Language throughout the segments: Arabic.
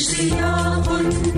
是夜魂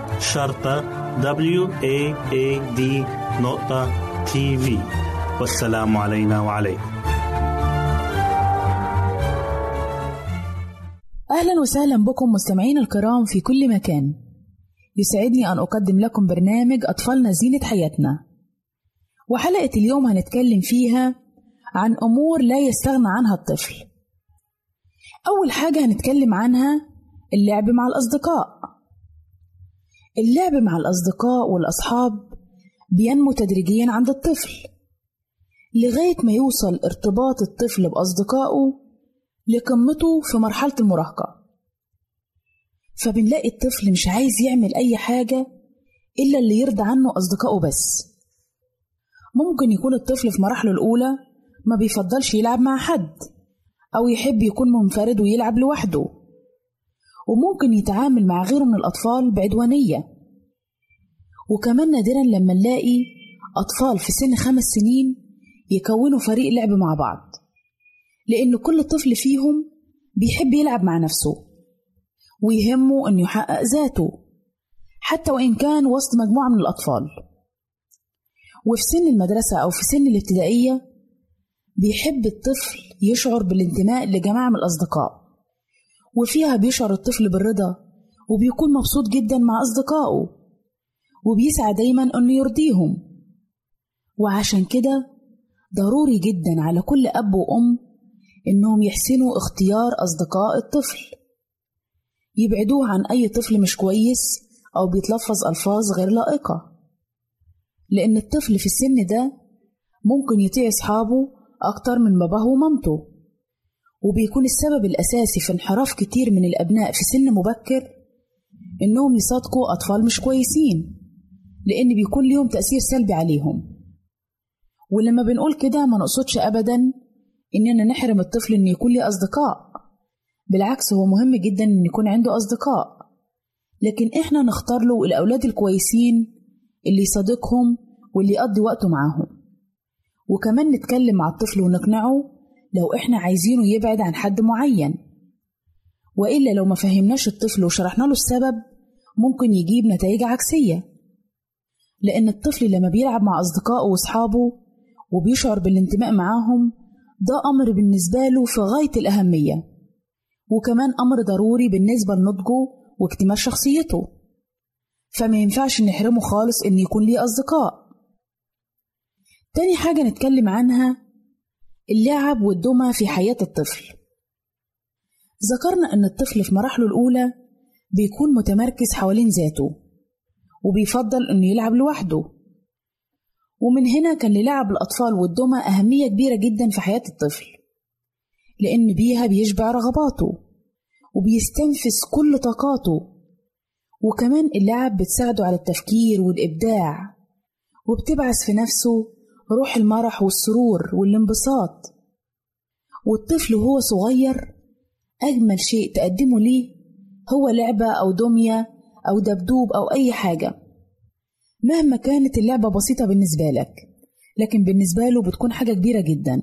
شرطة W A A D نقطة تي في والسلام علينا وعليكم. أهلا وسهلا بكم مستمعين الكرام في كل مكان. يسعدني أن أقدم لكم برنامج أطفالنا زينة حياتنا. وحلقة اليوم هنتكلم فيها عن أمور لا يستغنى عنها الطفل. أول حاجة هنتكلم عنها اللعب مع الأصدقاء. اللعب مع الأصدقاء والأصحاب بينمو تدريجيا عند الطفل لغاية ما يوصل ارتباط الطفل بأصدقائه لقمته في مرحلة المراهقة. فبنلاقي الطفل مش عايز يعمل أي حاجة إلا اللي يرضى عنه أصدقائه بس. ممكن يكون الطفل في مراحله الأولى ما بيفضلش يلعب مع حد أو يحب يكون منفرد ويلعب لوحده. وممكن يتعامل مع غيره من الأطفال بعدوانية. وكمان نادرا لما نلاقي أطفال في سن خمس سنين يكونوا فريق لعب مع بعض لأن كل طفل فيهم بيحب يلعب مع نفسه ويهمه إنه يحقق ذاته حتى وإن كان وسط مجموعة من الأطفال. وفي سن المدرسة أو في سن الابتدائية بيحب الطفل يشعر بالانتماء لجماعة من الأصدقاء. وفيها بيشعر الطفل بالرضا وبيكون مبسوط جدا مع أصدقائه وبيسعى دايما إنه يرضيهم. وعشان كده ضروري جدا على كل أب وأم إنهم يحسنوا اختيار أصدقاء الطفل. يبعدوه عن أي طفل مش كويس أو بيتلفظ ألفاظ غير لائقة. لأن الطفل في السن ده ممكن يطيع أصحابه أكتر من باباه ومامته. وبيكون السبب الأساسي في انحراف كتير من الأبناء في سن مبكر إنهم يصادقوا أطفال مش كويسين لأن بيكون ليهم تأثير سلبي عليهم. ولما بنقول كده ما نقصدش أبدا إننا نحرم الطفل إنه يكون ليه أصدقاء بالعكس هو مهم جدا إن يكون عنده أصدقاء. لكن إحنا نختار له الأولاد الكويسين اللي يصادقهم واللي يقضي وقته معاهم. وكمان نتكلم مع الطفل ونقنعه لو إحنا عايزينه يبعد عن حد معين. وإلا لو ما فهمناش الطفل وشرحنا له السبب ممكن يجيب نتائج عكسية. لأن الطفل لما بيلعب مع أصدقائه وأصحابه وبيشعر بالانتماء معاهم ده أمر بالنسبة له في غاية الأهمية. وكمان أمر ضروري بالنسبة لنضجه واكتمال شخصيته. فما ينفعش نحرمه خالص إن يكون ليه أصدقاء. تاني حاجة نتكلم عنها اللعب والدمى في حياة الطفل. ذكرنا إن الطفل في مراحله الأولى بيكون متمركز حوالين ذاته وبيفضل إنه يلعب لوحده. ومن هنا كان للعب الأطفال والدمى أهمية كبيرة جدا في حياة الطفل لأن بيها بيشبع رغباته وبيستنفذ كل طاقاته. وكمان اللعب بتساعده على التفكير والإبداع وبتبعث في نفسه روح المرح والسرور والانبساط. والطفل وهو صغير أجمل شيء تقدمه ليه هو لعبة أو دمية أو دبدوب أو أي حاجة. مهما كانت اللعبة بسيطة بالنسبة لك لكن بالنسبة له بتكون حاجة كبيرة جدا.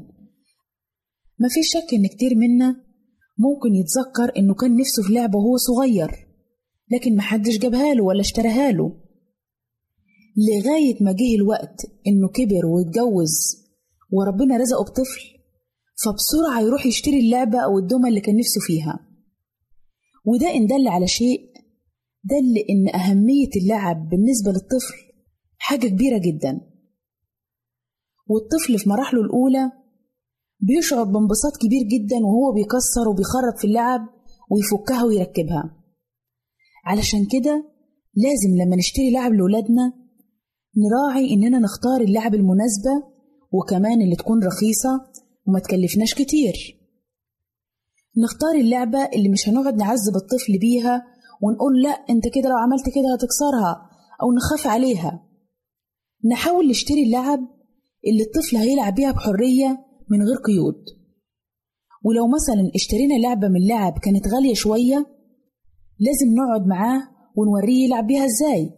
مفيش شك إن كتير منا ممكن يتذكر إنه كان نفسه في لعبة وهو صغير لكن محدش جابها له ولا اشتراها له. لغاية ما جه الوقت إنه كبر واتجوز وربنا رزقه بطفل فبسرعة يروح يشتري اللعبة أو الدمى اللي كان نفسه فيها. وده إن دل على شيء دل إن أهمية اللعب بالنسبة للطفل حاجة كبيرة جدا. والطفل في مراحله الأولى بيشعر بانبساط كبير جدا وهو بيكسر وبيخرب في اللعب ويفكها ويركبها. علشان كده لازم لما نشتري لعب لولادنا نراعي إننا نختار اللعب المناسبة وكمان اللي تكون رخيصة وما تكلفناش كتير. نختار اللعبة اللي مش هنقعد نعذب الطفل بيها ونقول لأ أنت كده لو عملت كده هتكسرها أو نخاف عليها. نحاول نشتري اللعب اللي الطفل هيلعب بيها بحرية من غير قيود. ولو مثلا اشترينا لعبة من لعب كانت غالية شوية لازم نقعد معاه ونوريه يلعب بيها إزاي؟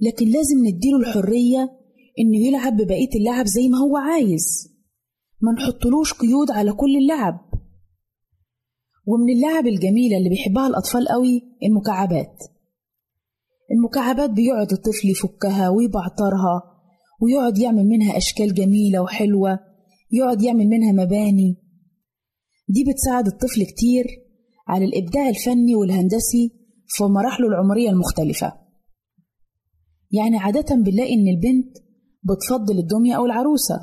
لكن لازم نديله الحرية إنه يلعب ببقية اللعب زي ما هو عايز. ما نحطلوش قيود على كل اللعب ومن اللعب الجميلة اللي بيحبها الأطفال قوي المكعبات. المكعبات بيقعد الطفل يفكها ويبعترها ويقعد يعمل منها أشكال جميلة وحلوة يقعد يعمل منها مباني. دي بتساعد الطفل كتير على الإبداع الفني والهندسي في مراحله العمرية المختلفة. يعني عادة بنلاقي إن البنت بتفضل الدمية أو العروسة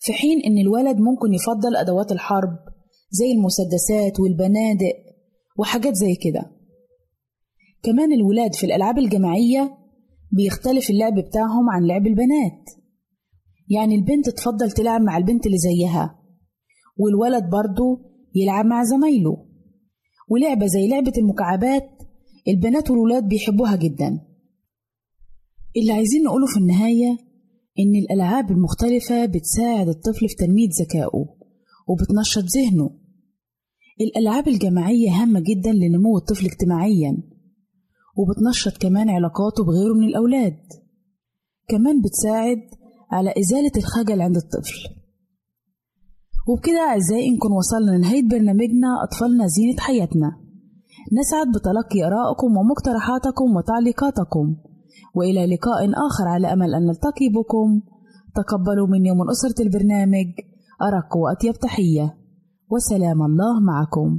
في حين إن الولد ممكن يفضل أدوات الحرب زي المسدسات والبنادق وحاجات زي كده. كمان الولاد في الألعاب الجماعية بيختلف اللعب بتاعهم عن لعب البنات. يعني البنت تفضل تلعب مع البنت اللي زيها والولد برضه يلعب مع زمايله. ولعبة زي لعبة المكعبات البنات والولاد بيحبوها جدا. اللي عايزين نقوله في النهاية إن الألعاب المختلفة بتساعد الطفل في تنمية ذكائه وبتنشط ذهنه. الألعاب الجماعية هامة جدا لنمو الطفل اجتماعيا وبتنشط كمان علاقاته بغيره من الأولاد. كمان بتساعد على إزالة الخجل عند الطفل. وبكده أعزائي نكون وصلنا لنهاية برنامجنا أطفالنا زينة حياتنا. نسعد بتلقي آرائكم ومقترحاتكم وتعليقاتكم. وإلى لقاء آخر على أمل أن نلتقي بكم. تقبلوا مني ومن أسرة البرنامج. أرق وأطيب تحية. وسلام الله معكم.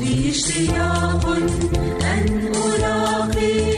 لي اشتياق أن ألاقيك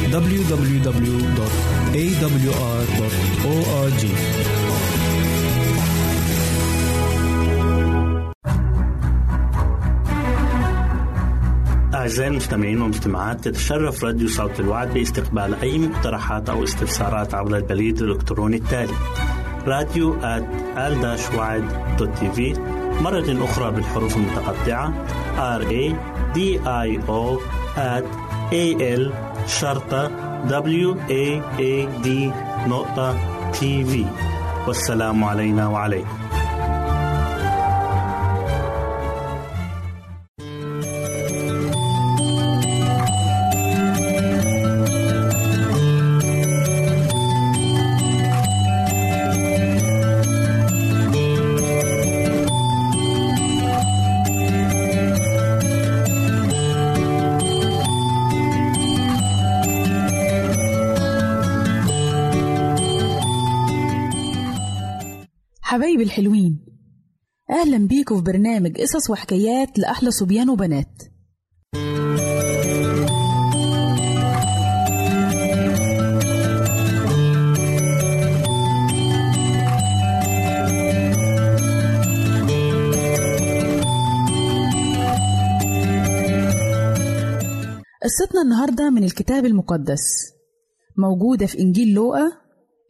www.awr.org أعزائي المستمعين والمستمعات تتشرف راديو صوت الوعد باستقبال أي مقترحات أو استفسارات عبر البريد الإلكتروني التالي. راديو تي في مرة أخرى بالحروف المتقطعة R A D I O at A L شرطة W A A D نقطة تي في والسلام علينا وعليكم. حبايبي الحلوين أهلا بيكم في برنامج قصص وحكايات لأحلى صبيان وبنات. قصتنا النهاردة من الكتاب المقدس موجودة في إنجيل لوقا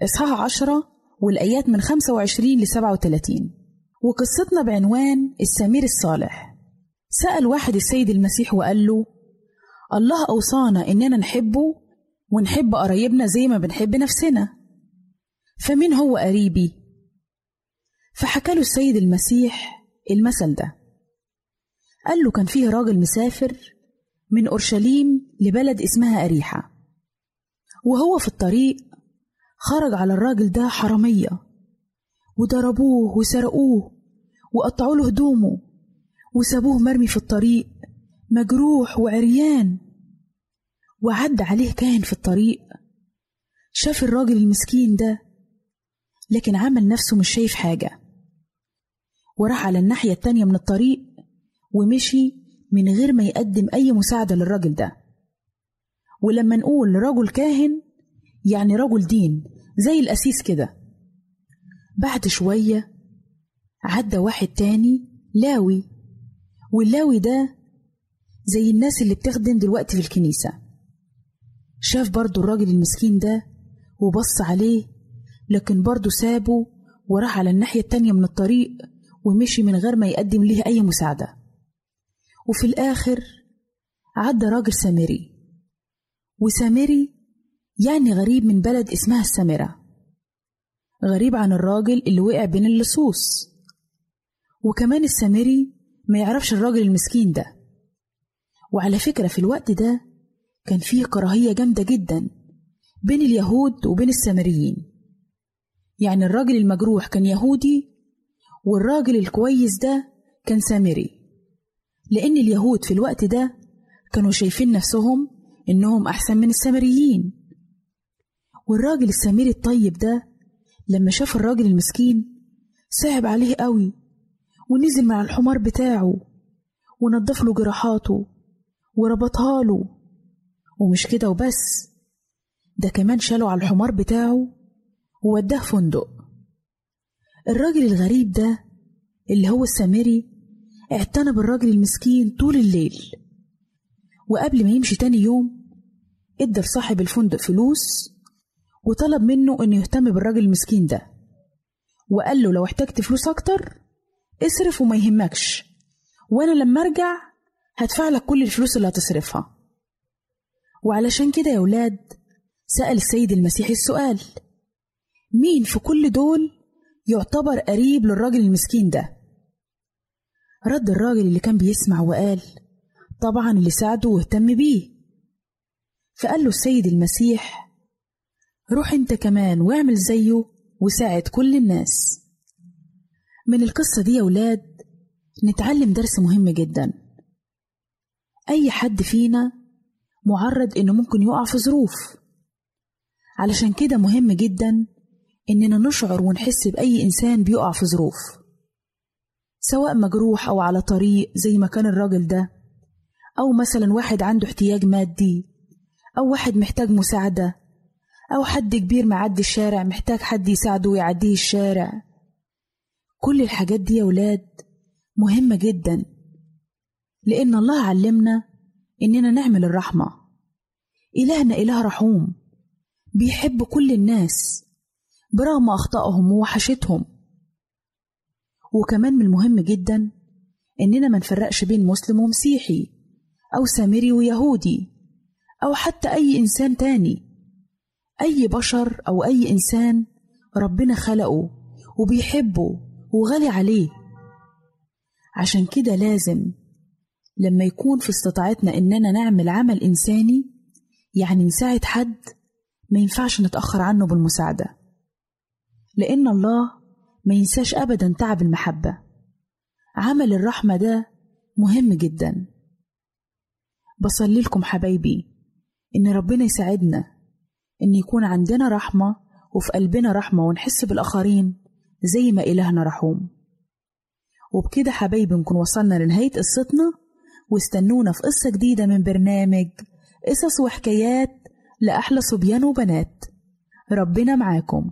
إصحاح عشرة والآيات من 25 ل 37 وقصتنا بعنوان السمير الصالح. سأل واحد السيد المسيح وقال له الله أوصانا إننا نحبه ونحب قرايبنا زي ما بنحب نفسنا. فمين هو قريبي؟ فحكى له السيد المسيح المثل ده. قال له كان فيه راجل مسافر من أورشليم لبلد اسمها أريحة. وهو في الطريق خرج على الراجل ده حرامية. وضربوه وسرقوه وقطعوا له هدومه وسابوه مرمي في الطريق مجروح وعريان. وعد عليه كاهن في الطريق. شاف الراجل المسكين ده لكن عمل نفسه مش شايف حاجة. وراح على الناحية التانية من الطريق ومشي من غير ما يقدم أي مساعدة للراجل ده. ولما نقول رجل كاهن يعني رجل دين زي القسيس كده. بعد شوية عدى واحد تاني لاوي. واللاوي ده زي الناس اللي بتخدم دلوقتي في الكنيسة. شاف برضو الراجل المسكين ده وبص عليه لكن برضو سابه وراح على الناحية التانية من الطريق ومشي من غير ما يقدم ليه أي مساعدة. وفي الآخر عدى راجل سامري. وسامري يعني غريب من بلد اسمها السامرة غريب عن الراجل اللي وقع بين اللصوص. وكمان السامري ما يعرفش الراجل المسكين ده. وعلى فكرة في الوقت ده كان فيه كراهية جامدة جدا بين اليهود وبين السامريين. يعني الراجل المجروح كان يهودي والراجل الكويس ده كان سامري لأن اليهود في الوقت ده كانوا شايفين نفسهم إنهم أحسن من السامريين. والراجل السامري الطيب ده لما شاف الراجل المسكين صعب عليه قوي ونزل مع الحمار بتاعه ونضف له جراحاته وربطها له. ومش كده وبس ده كمان شاله على الحمار بتاعه ووداه فندق. الراجل الغريب ده اللي هو السامري اعتنى بالراجل المسكين طول الليل. وقبل ما يمشي تاني يوم ادى لصاحب الفندق فلوس وطلب منه إنه يهتم بالراجل المسكين ده. وقال له لو احتجت فلوس أكتر اصرف وما يهمكش. وأنا لما أرجع هدفع لك كل الفلوس اللي هتصرفها. وعلشان كده يا ولاد سأل السيد المسيح السؤال. مين في كل دول يعتبر قريب للراجل المسكين ده؟ رد الراجل اللي كان بيسمع وقال طبعا اللي ساعده واهتم بيه. فقال له السيد المسيح روح انت كمان واعمل زيه وساعد كل الناس. من القصة دي يا ولاد نتعلم درس مهم جدا. أي حد فينا معرض إنه ممكن يقع في ظروف. علشان كده مهم جدا إننا نشعر ونحس بأي إنسان بيقع في ظروف. سواء مجروح أو على طريق زي ما كان الراجل ده أو مثلا واحد عنده احتياج مادي أو واحد محتاج مساعدة. أو حد كبير معدي الشارع محتاج حد يساعده ويعديه الشارع. كل الحاجات دي يا ولاد مهمة جدا لأن الله علمنا إننا نعمل الرحمة. إلهنا إله رحوم بيحب كل الناس برغم أخطائهم ووحشتهم. وكمان من المهم جدا إننا ما نفرقش بين مسلم ومسيحي أو سامري ويهودي أو حتى أي إنسان تاني. أي بشر أو أي إنسان ربنا خلقه وبيحبه وغالي عليه. عشان كده لازم لما يكون في استطاعتنا إننا نعمل عمل إنساني يعني نساعد حد ما ينفعش نتأخر عنه بالمساعدة. لأن الله ما ينساش أبدا تعب المحبة. عمل الرحمة ده مهم جدا. بصلي لكم حبايبي إن ربنا يساعدنا إن يكون عندنا رحمة وفي قلبنا رحمة ونحس بالآخرين زي ما إلهنا رحوم. وبكده حبايبي نكون وصلنا لنهاية قصتنا واستنونا في قصة جديدة من برنامج قصص وحكايات لأحلى صبيان وبنات. ربنا معاكم.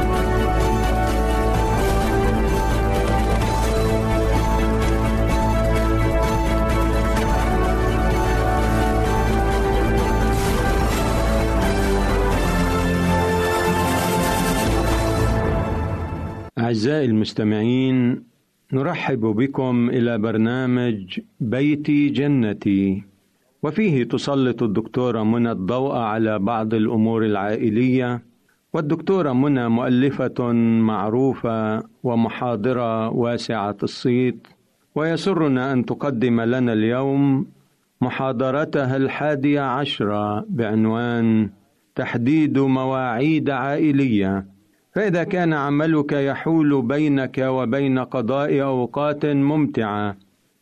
أعزائي المستمعين نرحب بكم إلى برنامج بيتي جنتي. وفيه تسلط الدكتورة منى الضوء على بعض الأمور العائلية والدكتورة منى مؤلفة معروفة ومحاضرة واسعة الصيت. ويسرنا أن تقدم لنا اليوم محاضرتها الحادية عشرة بعنوان تحديد مواعيد عائلية. فإذا كان عملك يحول بينك وبين قضاء أوقات ممتعة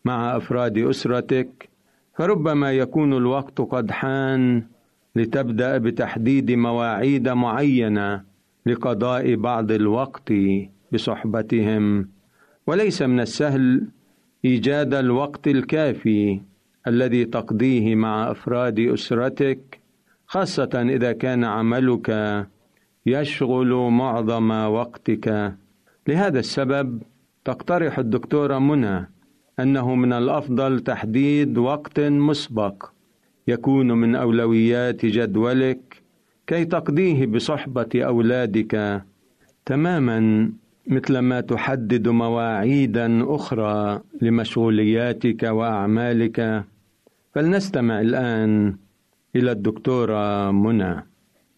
مع أفراد أسرتك فربما يكون الوقت قد حان لتبدأ بتحديد مواعيد معينة لقضاء بعض الوقت بصحبتهم. وليس من السهل إيجاد الوقت الكافي الذي تقضيه مع أفراد أسرتك خاصة إذا كان عملك يشغل معظم وقتك. لهذا السبب تقترح الدكتورة منى أنه من الأفضل تحديد وقت مسبق يكون من أولويات جدولك كي تقضيه بصحبة أولادك. تماما مثلما تحدد مواعيدا أخرى لمشغولياتك وأعمالك. فلنستمع الآن إلى الدكتورة منى.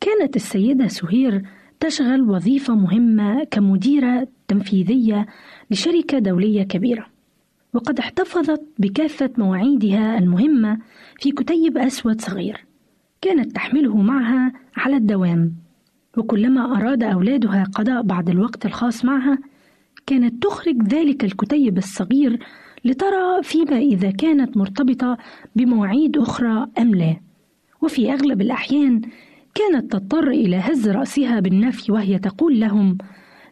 كانت السيدة سهير تشغل وظيفة مهمة كمديرة تنفيذية لشركة دولية كبيرة، وقد احتفظت بكافة مواعيدها المهمة في كتيب أسود صغير، كانت تحمله معها على الدوام، وكلما أراد أولادها قضاء بعض الوقت الخاص معها، كانت تخرج ذلك الكتيب الصغير لترى فيما إذا كانت مرتبطة بمواعيد أخرى أم لا، وفي أغلب الأحيان كانت تضطر إلى هز رأسها بالنفي وهي تقول لهم: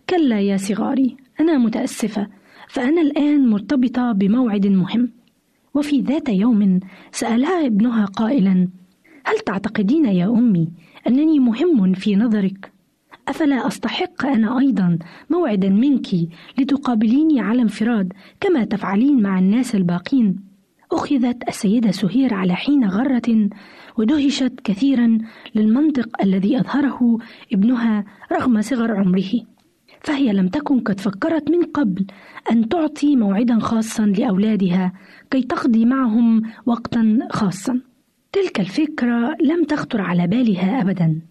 كلا يا صغاري، أنا متأسفة، فأنا الآن مرتبطة بموعد مهم. وفي ذات يوم سألها ابنها قائلا هل تعتقدين يا أمي أنني مهم في نظرك؟ أفلا أستحق أنا أيضا موعدا منك لتقابليني على انفراد كما تفعلين مع الناس الباقين؟ أخذت السيدة سهير على حين غرة ودهشت كثيرا للمنطق الذي أظهره ابنها رغم صغر عمره. فهي لم تكن قد فكرت من قبل أن تعطي موعدا خاصا لأولادها كي تقضي معهم وقتا خاصا. تلك الفكرة لم تخطر على بالها أبدا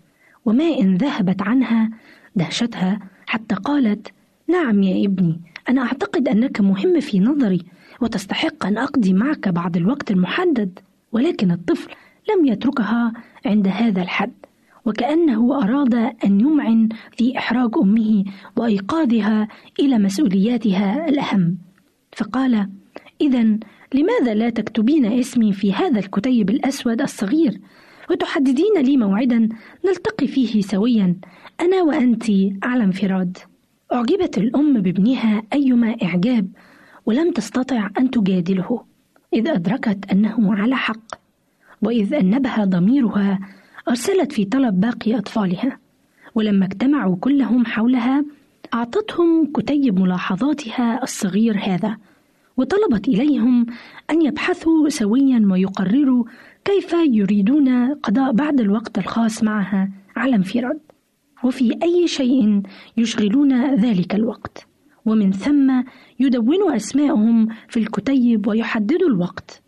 وما إن ذهبت عنها دهشتها حتى قالت نعم يا ابني أنا أعتقد أنك مهم في نظري وتستحق أن أقضي معك بعض الوقت المحدد ولكن الطفل لم يتركها عند هذا الحد وكأنه أراد أن يمعن في إحراج أمه وإيقاظها إلى مسؤولياتها الأهم. فقال إذا لماذا لا تكتبين اسمي في هذا الكتيب الأسود الصغير وتحددين لي موعدا نلتقي فيه سويا أنا وأنت على انفراد؟ أعجبت الأم بابنها أيما إعجاب ولم تستطع أن تجادله إذ أدركت أنه على حق وإذ أنبها ضميرها أرسلت في طلب باقي أطفالها ولما اجتمعوا كلهم حولها أعطتهم كتيب ملاحظاتها الصغير هذا وطلبت إليهم أن يبحثوا سويا ويقرروا كيف يريدون قضاء بعض الوقت الخاص معها على انفراد وفي أي شيء يشغلون ذلك الوقت. ومن ثم يدونوا أسماءهم في الكتيب ويحددوا الوقت.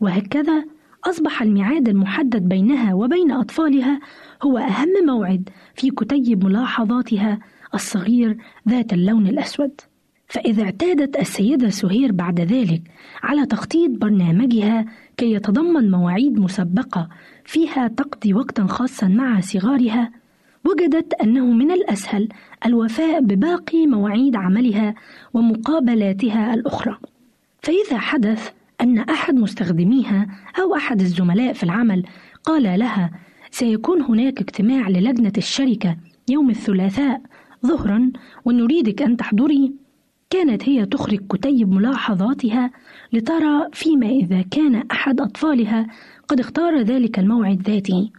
وهكذا أصبح الميعاد المحدد بينها وبين أطفالها هو أهم موعد في كتيب ملاحظاتها الصغير ذات اللون الأسود. فإذا اعتادت السيدة سهير بعد ذلك على تخطيط برنامجها كي يتضمن مواعيد مسبقة فيها تقضي وقتا خاصا مع صغارها وجدت أنه من الأسهل الوفاء بباقي مواعيد عملها ومقابلاتها الأخرى. فإذا حدث أن أحد مستخدميها أو أحد الزملاء في العمل قال لها سيكون هناك اجتماع للجنة الشركة يوم الثلاثاء ظهرا ونريدك أن تحضري. كانت هي تخرج كتيب ملاحظاتها لترى فيما إذا كان أحد أطفالها قد اختار ذلك الموعد ذاته.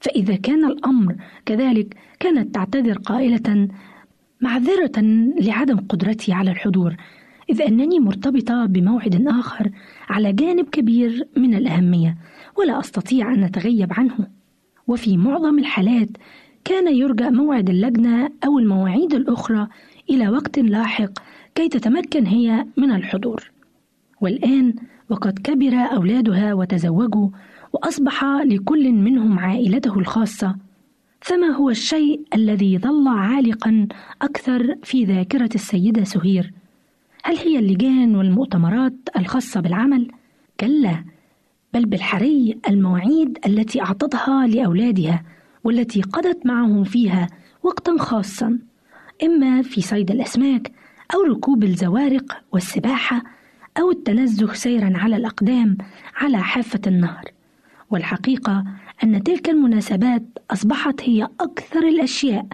فإذا كان الأمر كذلك كانت تعتذر قائلة معذرة لعدم قدرتي على الحضور إذ أنني مرتبطة بموعد آخر على جانب كبير من الأهمية ولا أستطيع أن أتغيب عنه. وفي معظم الحالات كان يرجى موعد اللجنة أو المواعيد الأخرى إلى وقت لاحق كي تتمكن هي من الحضور. والآن وقد كبر أولادها وتزوجوا وأصبح لكل منهم عائلته الخاصة فما هو الشيء الذي ظل عالقا أكثر في ذاكرة السيدة سهير؟ هل هي اللجان والمؤتمرات الخاصة بالعمل؟ كلا بل بالحري المواعيد التي أعطتها لأولادها والتي قضت معهم فيها وقتا خاصا إما في صيد الأسماك أو ركوب الزوارق والسباحة أو التنزه سيرا على الأقدام على حافة النهر والحقيقة أن تلك المناسبات أصبحت هي أكثر الأشياء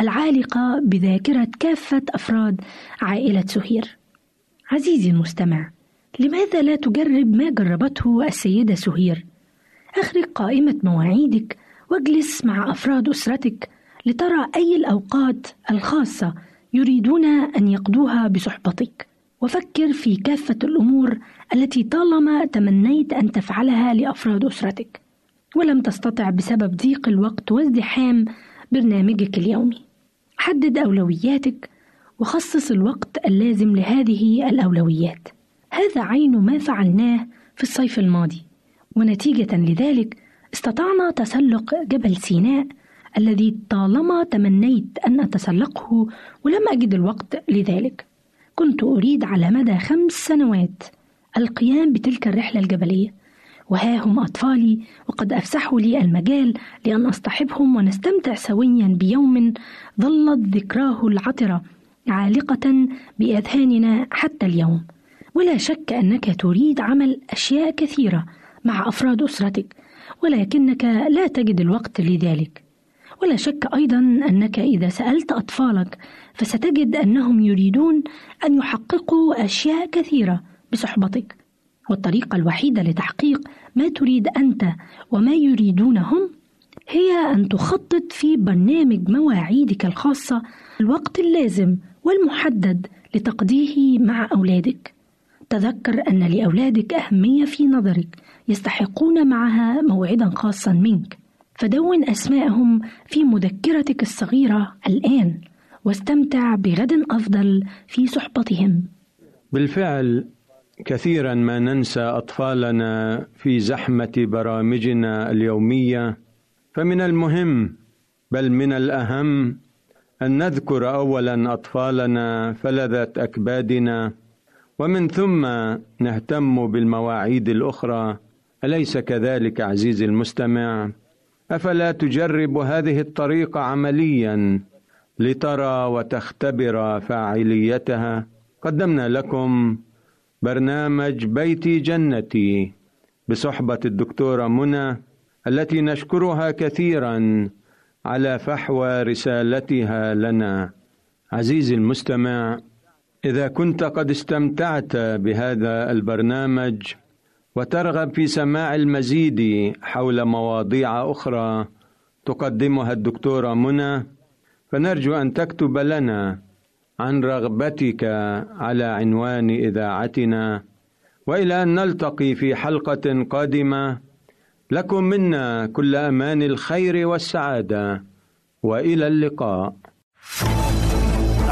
العالقة بذاكرة كافة أفراد عائلة سهير. عزيزي المستمع، لماذا لا تجرب ما جربته السيدة سهير؟ أخرج قائمة مواعيدك واجلس مع أفراد أسرتك لترى أي الأوقات الخاصة يريدون أن يقضوها بصحبتك، وفكر في كافة الأمور التي طالما تمنيت أن تفعلها لأفراد أسرتك، ولم تستطع بسبب ضيق الوقت وازدحام برنامجك اليومي. حدد أولوياتك وخصص الوقت اللازم لهذه الأولويات. هذا عين ما فعلناه في الصيف الماضي، ونتيجة لذلك استطعنا تسلق جبل سيناء الذي طالما تمنيت أن أتسلقه ولم أجد الوقت لذلك. كنت أريد على مدى خمس سنوات القيام بتلك الرحلة الجبلية، وها هم أطفالي وقد أفسحوا لي المجال لأن أصطحبهم ونستمتع سويا بيوم ظلت ذكراه العطرة عالقة بأذهاننا حتى اليوم. ولا شك أنك تريد عمل أشياء كثيرة مع أفراد أسرتك، ولكنك لا تجد الوقت لذلك. ولا شك أيضا أنك إذا سألت أطفالك فستجد أنهم يريدون أن يحققوا أشياء كثيرة بصحبتك والطريقة الوحيدة لتحقيق ما تريد أنت وما يريدون هم هي أن تخطط في برنامج مواعيدك الخاصة الوقت اللازم والمحدد لتقضيه مع أولادك. تذكر أن لأولادك أهمية في نظرك يستحقون معها موعدا خاصا منك. فدون أسماءهم في مذكرتك الصغيرة الآن واستمتع بغد أفضل في صحبتهم. بالفعل كثيرا ما ننسى أطفالنا في زحمة برامجنا اليومية. فمن المهم بل من الأهم أن نذكر اولا أطفالنا فلذة أكبادنا. ومن ثم نهتم بالمواعيد الأخرى. أليس كذلك عزيزي المستمع؟ أفلا تجرب هذه الطريقة عمليا؟ لترى وتختبر فاعليتها. قدمنا لكم برنامج بيتي جنتي بصحبة الدكتورة منى التي نشكرها كثيرا على فحوى رسالتها لنا. عزيزي المستمع إذا كنت قد استمتعت بهذا البرنامج وترغب في سماع المزيد حول مواضيع أخرى تقدمها الدكتورة منى. فنرجو أن تكتب لنا عن رغبتك على عنوان إذاعتنا. وإلى أن نلتقي في حلقة قادمة لكم منا كل أمان الخير والسعادة. وإلى اللقاء.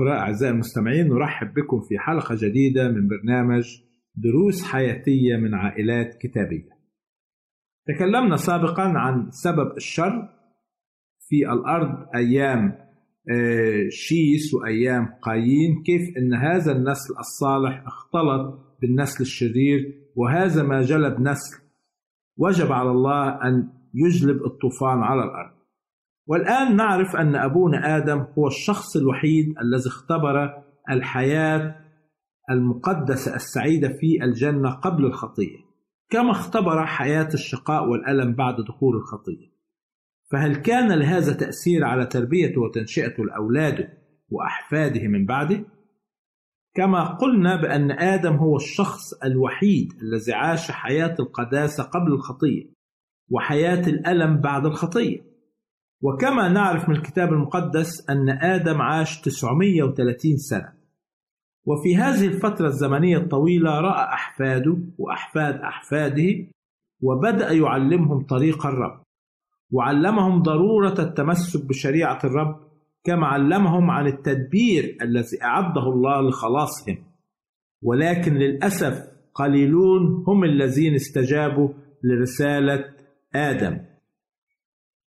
أخرى أعزائي المستمعين نرحب بكم في حلقة جديدة من برنامج دروس حياتية من عائلات كتابية. تكلمنا سابقا عن سبب الشر في الأرض أيام آه، شيس وأيام قايين كيف أن هذا النسل الصالح اختلط بالنسل الشرير وهذا ما جلب نسل وجب على الله أن يجلب الطوفان على الأرض والآن نعرف أن أبونا آدم هو الشخص الوحيد الذي اختبر الحياة المقدسة السعيدة في الجنة قبل الخطية كما اختبر حياة الشقاء والألم بعد دخول الخطية فهل كان لهذا تأثير على تربيته وتنشئته لأولاده وأحفاده من بعده؟ كما قلنا بأن آدم هو الشخص الوحيد الذي عاش حياة القداسة قبل الخطية وحياة الألم بعد الخطية وكما نعرف من الكتاب المقدس أن آدم عاش 930 سنة. وفي هذه الفترة الزمنية الطويلة رأى أحفاده وأحفاد أحفاده وبدأ يعلمهم طريق الرب. وعلمهم ضرورة التمسك بشريعة الرب كما علمهم عن التدبير الذي أعده الله لخلاصهم. ولكن للأسف قليلون هم الذين استجابوا لرسالة آدم.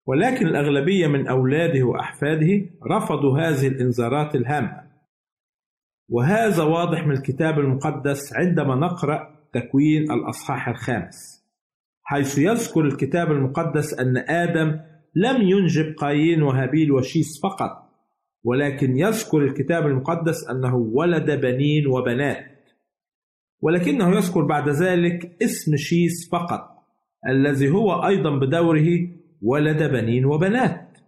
ولكن الأغلبية من أولاده وأحفاده رفضوا هذه الإنذارات الهامة. وهذا واضح من الكتاب المقدس عندما نقرأ تكوين الأصحاح الخامس حيث يذكر الكتاب المقدس أن آدم لم ينجب قايين وهابيل وشيس فقط ولكن يذكر الكتاب المقدس أنه ولد بنين وبنات. ولكنه يذكر بعد ذلك اسم شيس فقط الذي هو أيضا بدوره ولد بنين وبنات.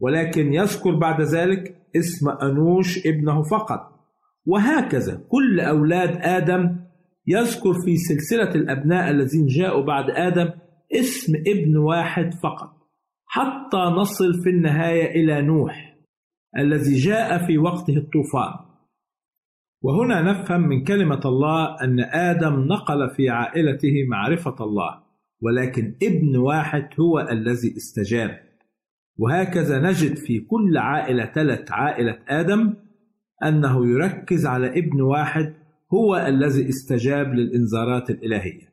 ولكن يذكر بعد ذلك اسم أنوش ابنه فقط. وهكذا كل أولاد آدم يذكر في سلسلة الأبناء الذين جاءوا بعد آدم اسم ابن واحد فقط. حتى نصل في النهاية إلى نوح الذي جاء في وقته الطوفان. وهنا نفهم من كلمة الله أن آدم نقل في عائلته معرفة الله. ولكن ابن واحد هو الذي استجاب. وهكذا نجد في كل عائلة تلت عائلة آدم أنه يركز على ابن واحد هو الذي استجاب للإنذارات الإلهية.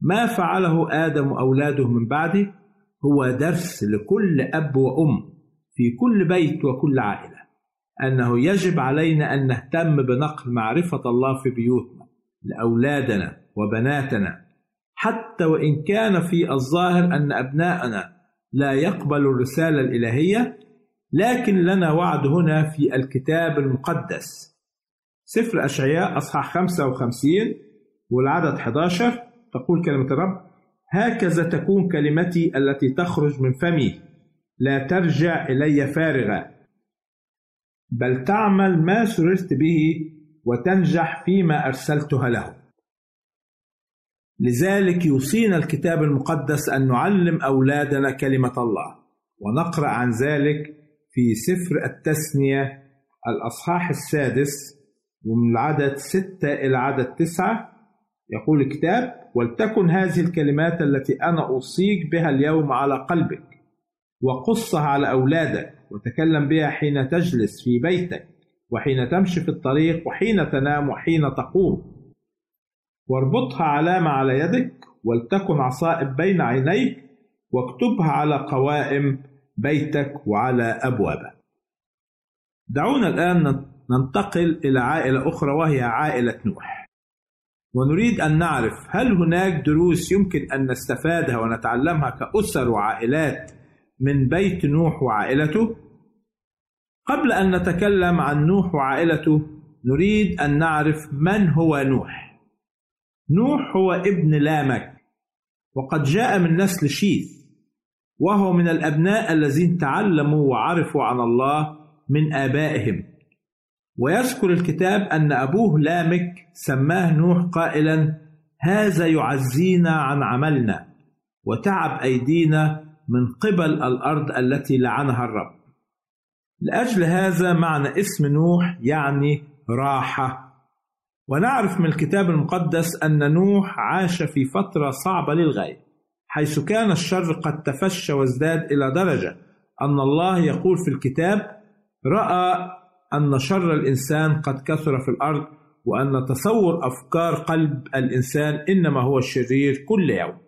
ما فعله آدم وأولاده من بعده هو درس لكل أب وأم في كل بيت وكل عائلة. أنه يجب علينا أن نهتم بنقل معرفة الله في بيوتنا لأولادنا وبناتنا. حتى وإن كان في الظاهر أن أبناءنا لا يقبلوا الرسالة الإلهية لكن لنا وعد هنا في الكتاب المقدس. سفر أشعياء أصحاح 55 والعدد 11 تقول كلمة الرب هكذا تكون كلمتي التي تخرج من فمي لا ترجع إلي فارغة بل تعمل ما سررت به وتنجح فيما أرسلتها له. لذلك يوصينا الكتاب المقدس أن نعلم أولادنا كلمة الله ونقرأ عن ذلك في سفر التثنية الأصحاح السادس ومن العدد ستة إلى عدد تسعة. يقول الكتاب ولتكن هذه الكلمات التي أنا أوصيك بها اليوم على قلبك وقصها على أولادك وتكلم بها حين تجلس في بيتك وحين تمشي في الطريق وحين تنام وحين تقوم واربطها علامة على يدك ولتكن عصائب بين عينيك واكتبها على قوائم بيتك وعلى أبوابك. دعونا الآن ننتقل إلى عائلة أخرى وهي عائلة نوح. ونريد أن نعرف هل هناك دروس يمكن أن نستفادها ونتعلمها كأسر وعائلات من بيت نوح وعائلته؟ قبل أن نتكلم عن نوح وعائلته نريد أن نعرف من هو نوح. نوح هو ابن لامك وقد جاء من نسل شيث وهو من الأبناء الذين تعلموا وعرفوا عن الله من آبائهم. ويذكر الكتاب أن أبوه لامك سماه نوح قائلا هذا يعزينا عن عملنا وتعب أيدينا من قبل الأرض التي لعنها الرب. لأجل هذا معنى اسم نوح يعني راحة ونعرف من الكتاب المقدس أن نوح عاش في فترة صعبة للغاية حيث كان الشر قد تفشى وازداد إلى درجة أن الله يقول في الكتاب رأى أن شر الإنسان قد كثر في الأرض وأن تصور أفكار قلب الإنسان إنما هو الشرير كل يوم.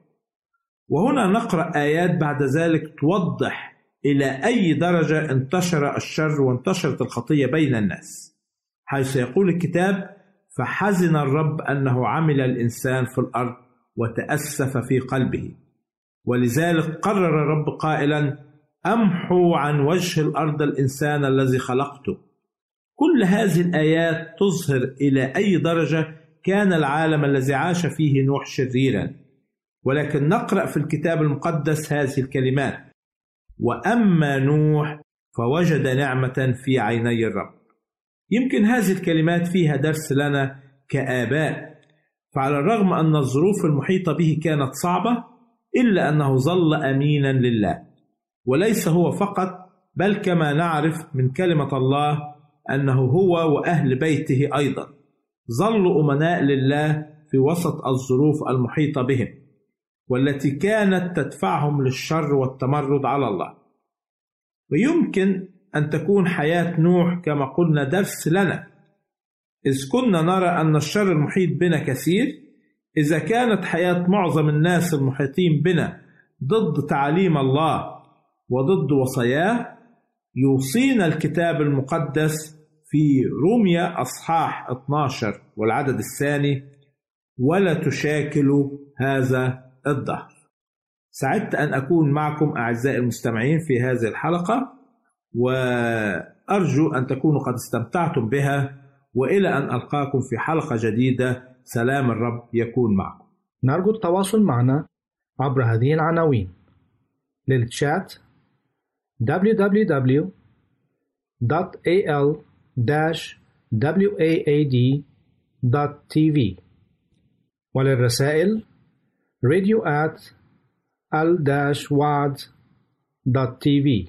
وهنا نقرأ آيات بعد ذلك توضح إلى أي درجة انتشر الشر وانتشرت الخطية بين الناس حيث يقول الكتاب فحزن الرب أنه عمل الإنسان في الأرض وتأسف في قلبه. ولذلك قرر الرب قائلا أمحو عن وجه الأرض الإنسان الذي خلقته. كل هذه الآيات تظهر إلى أي درجة كان العالم الذي عاش فيه نوح شريرا. ولكن نقرأ في الكتاب المقدس هذه الكلمات. وأما نوح فوجد نعمة في عيني الرب. يمكن هذه الكلمات فيها درس لنا كآباء. فعلى الرغم أن الظروف المحيطة به كانت صعبة إلا أنه ظل أمينا لله. وليس هو فقط بل كما نعرف من كلمة الله أنه هو وأهل بيته أيضا. ظلوا أمناء لله في وسط الظروف المحيطة بهم والتي كانت تدفعهم للشر والتمرد على الله. ويمكن أن تكون حياة نوح كما قلنا درس لنا. إذ كنا نرى أن الشر المحيط بنا كثير إذا كانت حياة معظم الناس المحيطين بنا ضد تعاليم الله وضد وصاياه يوصينا الكتاب المقدس في روميا أصحاح 12 والعدد الثاني ولا تشاكلوا هذا الدهر. سعدت أن أكون معكم أعزائي المستمعين في هذه الحلقة. وأرجو أن تكونوا قد استمتعتم بها وإلى أن ألقاكم في حلقة جديدة. سلام الرب يكون معكم. نرجو التواصل معنا عبر هذه العناوين. للتشات www.al-waad.tv وللرسائل radio at al-waad.tv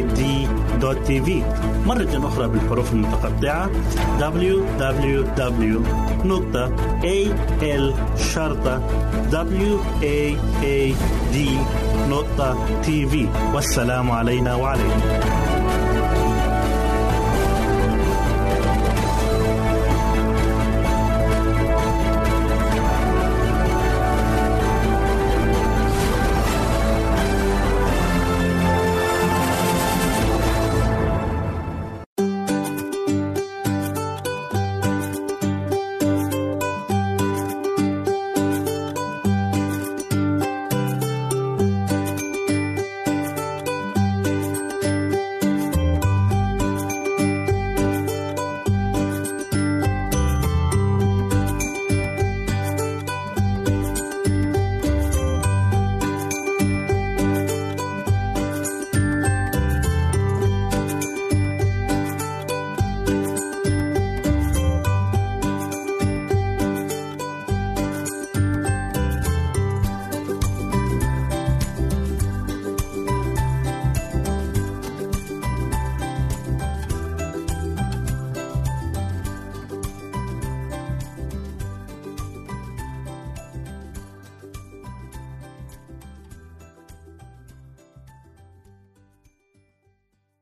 www.al-waad.tv مرة أخرى بالحروف المتقطعة. Www.al-waad.tv والسلام علينا وعليكم.